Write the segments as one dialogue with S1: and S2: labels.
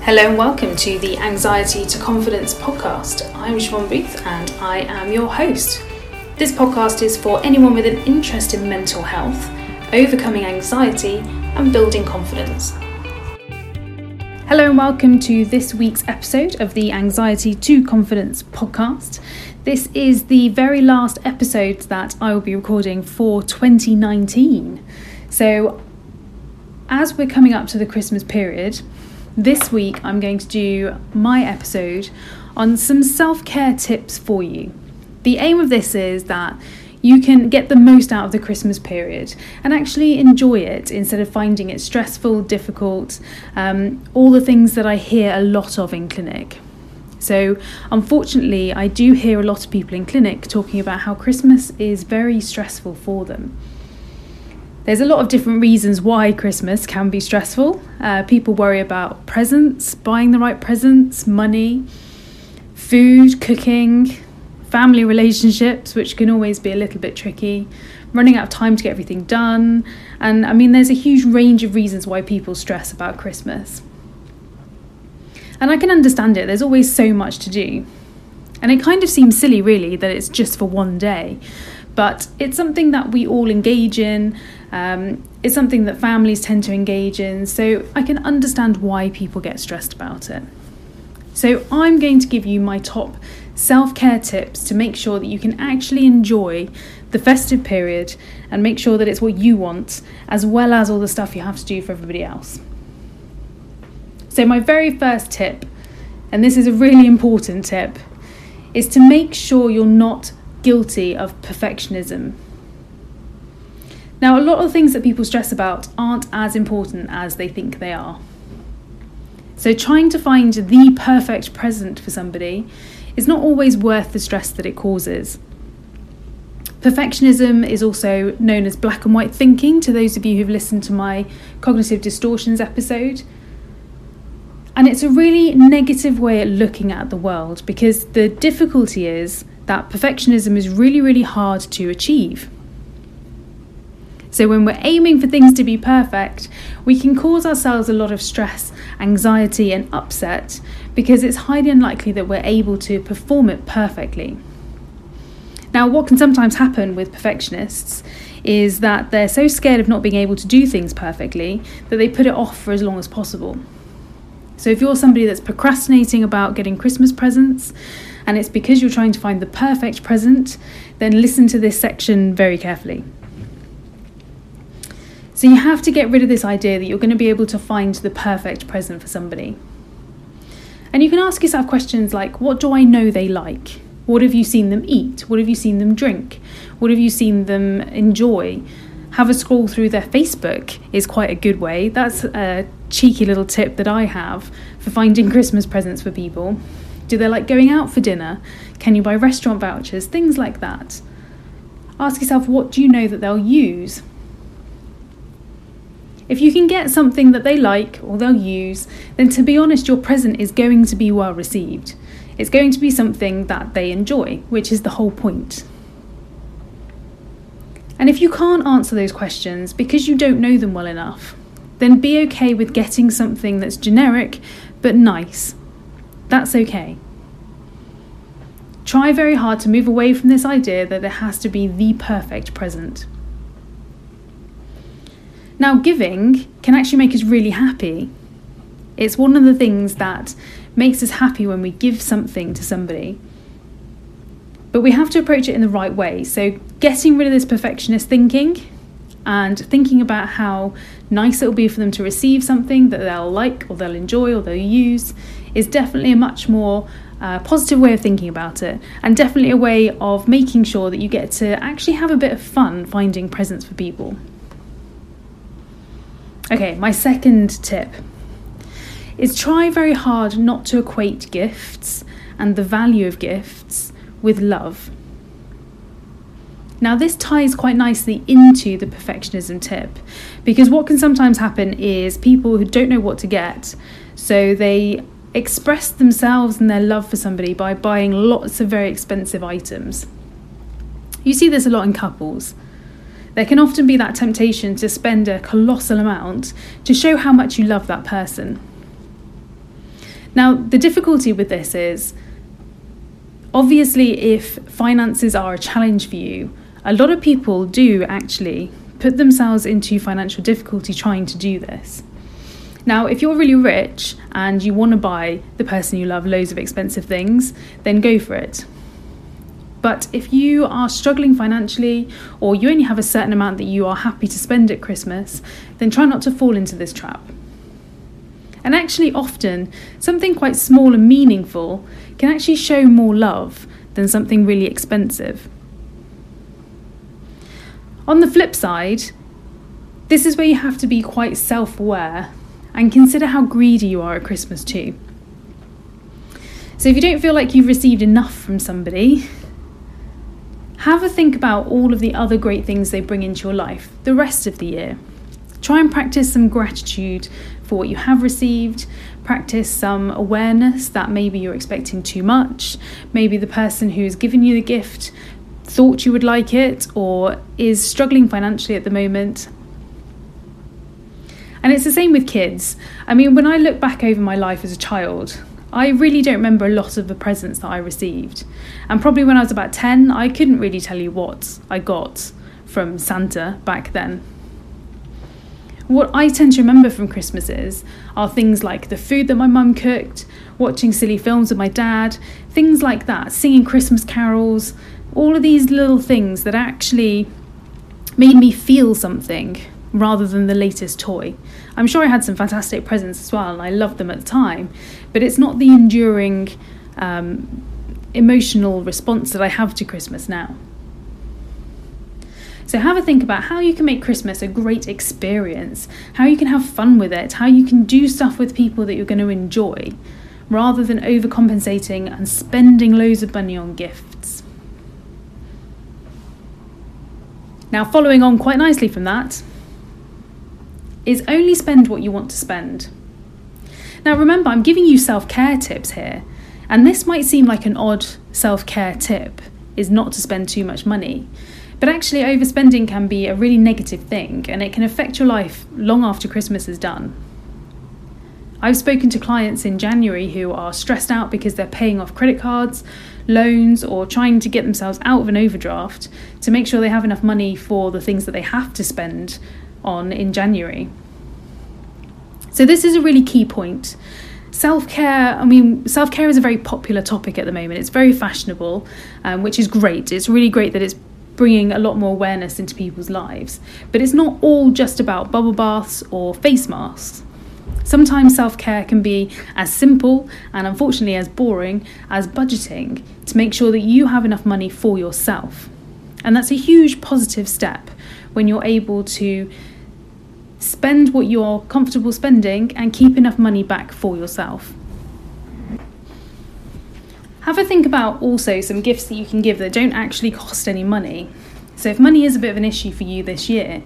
S1: Hello and welcome to the Anxiety to Confidence podcast. I'm Siobhan Booth and I am your host. This podcast is for anyone with an interest in mental health, overcoming anxiety, and building confidence. Hello and welcome to this week's episode of the Anxiety to Confidence podcast. This is the very last episode that I will be recording for 2019. So, as we're coming up to the Christmas period, this week I'm going to do my episode on some self care tips for you. The aim of this is that you can get the most out of the Christmas period and actually enjoy it instead of finding it stressful, difficult, um, all the things that I hear a lot of in clinic. So, unfortunately, I do hear a lot of people in clinic talking about how Christmas is very stressful for them. There's a lot of different reasons why Christmas can be stressful. Uh, people worry about presents, buying the right presents, money, food, cooking, family relationships, which can always be a little bit tricky, running out of time to get everything done. And I mean, there's a huge range of reasons why people stress about Christmas. And I can understand it, there's always so much to do. And it kind of seems silly, really, that it's just for one day. But it's something that we all engage in um, it's something that families tend to engage in, so I can understand why people get stressed about it. So, I'm going to give you my top self care tips to make sure that you can actually enjoy the festive period and make sure that it's what you want, as well as all the stuff you have to do for everybody else. So, my very first tip, and this is a really important tip, is to make sure you're not guilty of perfectionism. Now, a lot of things that people stress about aren't as important as they think they are. So, trying to find the perfect present for somebody is not always worth the stress that it causes. Perfectionism is also known as black and white thinking to those of you who've listened to my cognitive distortions episode. And it's a really negative way of looking at the world because the difficulty is that perfectionism is really, really hard to achieve. So, when we're aiming for things to be perfect, we can cause ourselves a lot of stress, anxiety, and upset because it's highly unlikely that we're able to perform it perfectly. Now, what can sometimes happen with perfectionists is that they're so scared of not being able to do things perfectly that they put it off for as long as possible. So, if you're somebody that's procrastinating about getting Christmas presents and it's because you're trying to find the perfect present, then listen to this section very carefully. So you have to get rid of this idea that you're going to be able to find the perfect present for somebody. And you can ask yourself questions like what do I know they like? What have you seen them eat? What have you seen them drink? What have you seen them enjoy? Have a scroll through their Facebook is quite a good way. That's a cheeky little tip that I have for finding Christmas presents for people. Do they like going out for dinner? Can you buy restaurant vouchers? Things like that. Ask yourself what do you know that they'll use? If you can get something that they like or they'll use, then to be honest, your present is going to be well received. It's going to be something that they enjoy, which is the whole point. And if you can't answer those questions because you don't know them well enough, then be okay with getting something that's generic but nice. That's okay. Try very hard to move away from this idea that there has to be the perfect present. Now, giving can actually make us really happy. It's one of the things that makes us happy when we give something to somebody. But we have to approach it in the right way. So, getting rid of this perfectionist thinking and thinking about how nice it will be for them to receive something that they'll like or they'll enjoy or they'll use is definitely a much more uh, positive way of thinking about it, and definitely a way of making sure that you get to actually have a bit of fun finding presents for people. Okay, my second tip is try very hard not to equate gifts and the value of gifts with love. Now, this ties quite nicely into the perfectionism tip because what can sometimes happen is people who don't know what to get, so they express themselves and their love for somebody by buying lots of very expensive items. You see this a lot in couples there can often be that temptation to spend a colossal amount to show how much you love that person. Now, the difficulty with this is obviously, if finances are a challenge for you, a lot of people do actually put themselves into financial difficulty trying to do this. Now, if you're really rich and you want to buy the person you love loads of expensive things, then go for it. But if you are struggling financially or you only have a certain amount that you are happy to spend at Christmas, then try not to fall into this trap. And actually, often, something quite small and meaningful can actually show more love than something really expensive. On the flip side, this is where you have to be quite self aware and consider how greedy you are at Christmas too. So if you don't feel like you've received enough from somebody, have a think about all of the other great things they bring into your life the rest of the year. Try and practice some gratitude for what you have received. Practice some awareness that maybe you're expecting too much. Maybe the person who's given you the gift thought you would like it or is struggling financially at the moment. And it's the same with kids. I mean, when I look back over my life as a child, I really don't remember a lot of the presents that I received. And probably when I was about 10, I couldn't really tell you what I got from Santa back then. What I tend to remember from Christmases are things like the food that my mum cooked, watching silly films with my dad, things like that, singing Christmas carols, all of these little things that actually made me feel something rather than the latest toy. I'm sure I had some fantastic presents as well, and I loved them at the time, but it's not the enduring um, emotional response that I have to Christmas now. So, have a think about how you can make Christmas a great experience, how you can have fun with it, how you can do stuff with people that you're going to enjoy, rather than overcompensating and spending loads of money on gifts. Now, following on quite nicely from that, is only spend what you want to spend. Now, remember, I'm giving you self care tips here, and this might seem like an odd self care tip is not to spend too much money. But actually, overspending can be a really negative thing and it can affect your life long after Christmas is done. I've spoken to clients in January who are stressed out because they're paying off credit cards, loans, or trying to get themselves out of an overdraft to make sure they have enough money for the things that they have to spend on in January. So, this is a really key point. Self care, I mean, self care is a very popular topic at the moment. It's very fashionable, um, which is great. It's really great that it's bringing a lot more awareness into people's lives. But it's not all just about bubble baths or face masks. Sometimes self care can be as simple and unfortunately as boring as budgeting to make sure that you have enough money for yourself. And that's a huge positive step when you're able to spend what you're comfortable spending and keep enough money back for yourself. Have a think about also some gifts that you can give that don't actually cost any money. So, if money is a bit of an issue for you this year,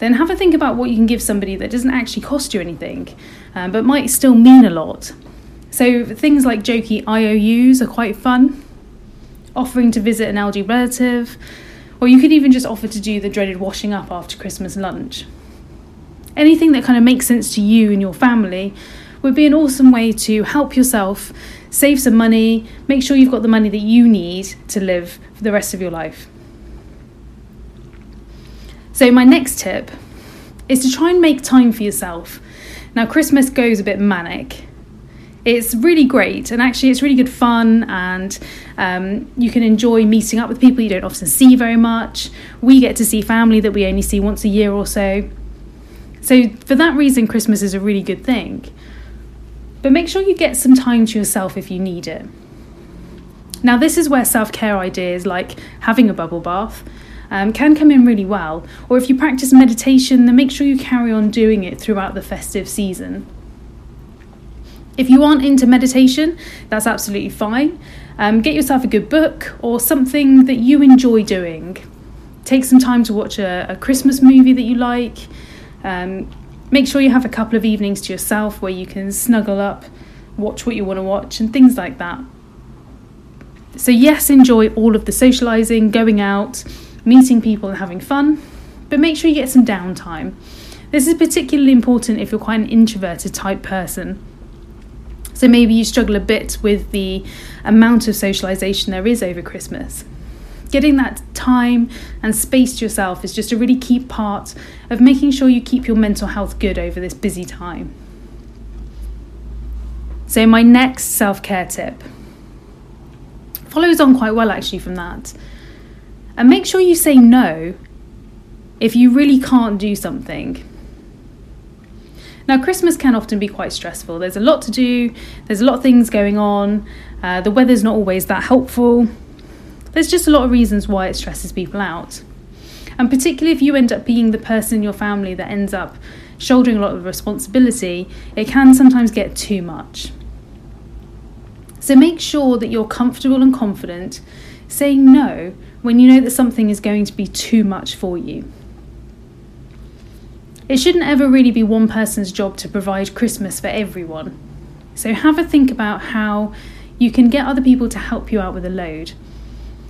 S1: then have a think about what you can give somebody that doesn't actually cost you anything, um, but might still mean a lot. So, things like jokey IOUs are quite fun. Offering to visit an elderly relative, or you could even just offer to do the dreaded washing up after Christmas lunch. Anything that kind of makes sense to you and your family would be an awesome way to help yourself save some money, make sure you've got the money that you need to live for the rest of your life. So, my next tip is to try and make time for yourself. Now, Christmas goes a bit manic, it's really great and actually it's really good fun and um, you can enjoy meeting up with people you don't often see very much we get to see family that we only see once a year or so so for that reason christmas is a really good thing but make sure you get some time to yourself if you need it now this is where self-care ideas like having a bubble bath um, can come in really well. Or if you practice meditation, then make sure you carry on doing it throughout the festive season. If you aren't into meditation, that's absolutely fine. Um, get yourself a good book or something that you enjoy doing. Take some time to watch a, a Christmas movie that you like. Um, make sure you have a couple of evenings to yourself where you can snuggle up, watch what you want to watch, and things like that. So, yes, enjoy all of the socialising, going out, meeting people, and having fun, but make sure you get some downtime. This is particularly important if you're quite an introverted type person So maybe you struggle a bit with the amount of socialisation there is over Christmas. Getting that time and space to yourself is just a really key part of making sure you keep your mental health good over this busy time. So, my next self care tip follows on quite well actually from that. And make sure you say no if you really can't do something. Now, Christmas can often be quite stressful. There's a lot to do, there's a lot of things going on, uh, the weather's not always that helpful. There's just a lot of reasons why it stresses people out. And particularly if you end up being the person in your family that ends up shouldering a lot of responsibility, it can sometimes get too much. So make sure that you're comfortable and confident saying no when you know that something is going to be too much for you. It shouldn't ever really be one person's job to provide Christmas for everyone. So have a think about how you can get other people to help you out with a load.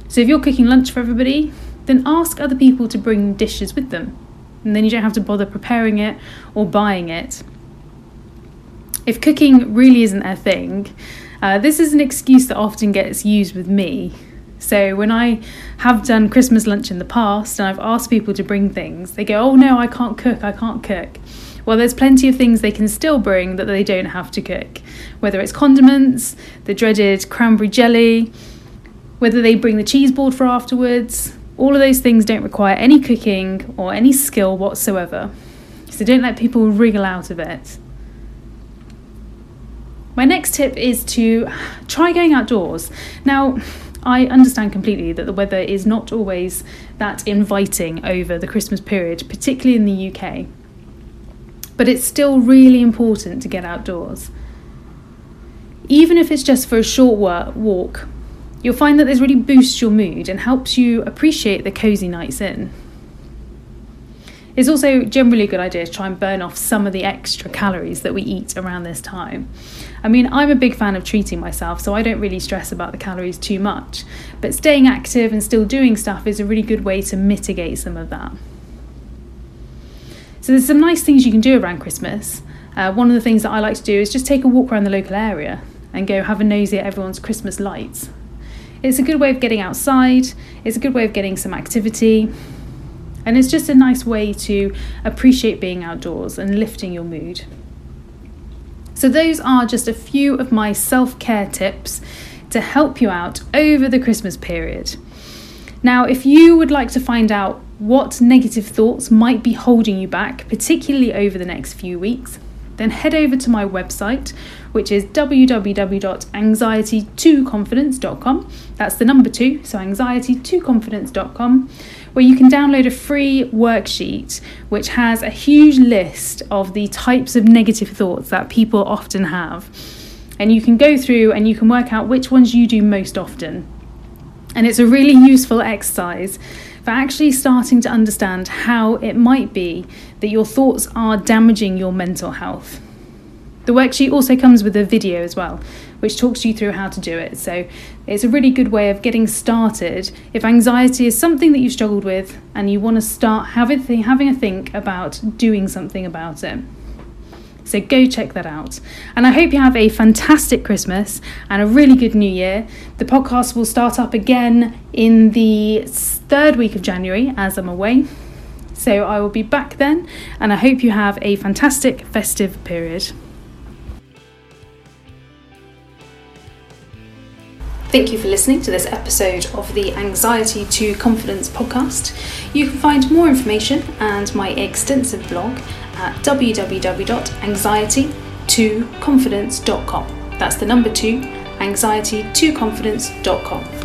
S1: So if you're cooking lunch for everybody, then ask other people to bring dishes with them. And then you don't have to bother preparing it or buying it. If cooking really isn't their thing, uh, this is an excuse that often gets used with me so when I have done Christmas lunch in the past and I've asked people to bring things, they go, "Oh no, I can't cook. I can't cook." Well, there's plenty of things they can still bring that they don't have to cook. Whether it's condiments, the dreaded cranberry jelly, whether they bring the cheese board for afterwards, all of those things don't require any cooking or any skill whatsoever. So don't let people wriggle out of it. My next tip is to try going outdoors. Now, I understand completely that the weather is not always that inviting over the Christmas period, particularly in the UK. But it's still really important to get outdoors. Even if it's just for a short walk, you'll find that this really boosts your mood and helps you appreciate the cosy nights in. It's also generally a good idea to try and burn off some of the extra calories that we eat around this time. I mean, I'm a big fan of treating myself, so I don't really stress about the calories too much. But staying active and still doing stuff is a really good way to mitigate some of that. So, there's some nice things you can do around Christmas. Uh, one of the things that I like to do is just take a walk around the local area and go have a nosy at everyone's Christmas lights. It's a good way of getting outside, it's a good way of getting some activity, and it's just a nice way to appreciate being outdoors and lifting your mood. So, those are just a few of my self care tips to help you out over the Christmas period. Now, if you would like to find out what negative thoughts might be holding you back, particularly over the next few weeks, then head over to my website, which is www.anxiety2confidence.com. That's the number two, so anxiety2confidence.com, where you can download a free worksheet which has a huge list of the types of negative thoughts that people often have. And you can go through and you can work out which ones you do most often. And it's a really useful exercise for actually starting to understand how it might be that your thoughts are damaging your mental health. The worksheet also comes with a video as well, which talks you through how to do it. So it's a really good way of getting started if anxiety is something that you've struggled with and you want to start having, a think about doing something about it. So go check that out. And I hope you have a fantastic Christmas and a really good new year. The podcast will start up again in the third week of January as I'm away. So I will be back then, and I hope you have a fantastic festive period. Thank you for listening to this episode of the Anxiety to Confidence podcast. You can find more information and my extensive blog at www.anxiety2confidence.com. That's the number two, anxiety2confidence.com.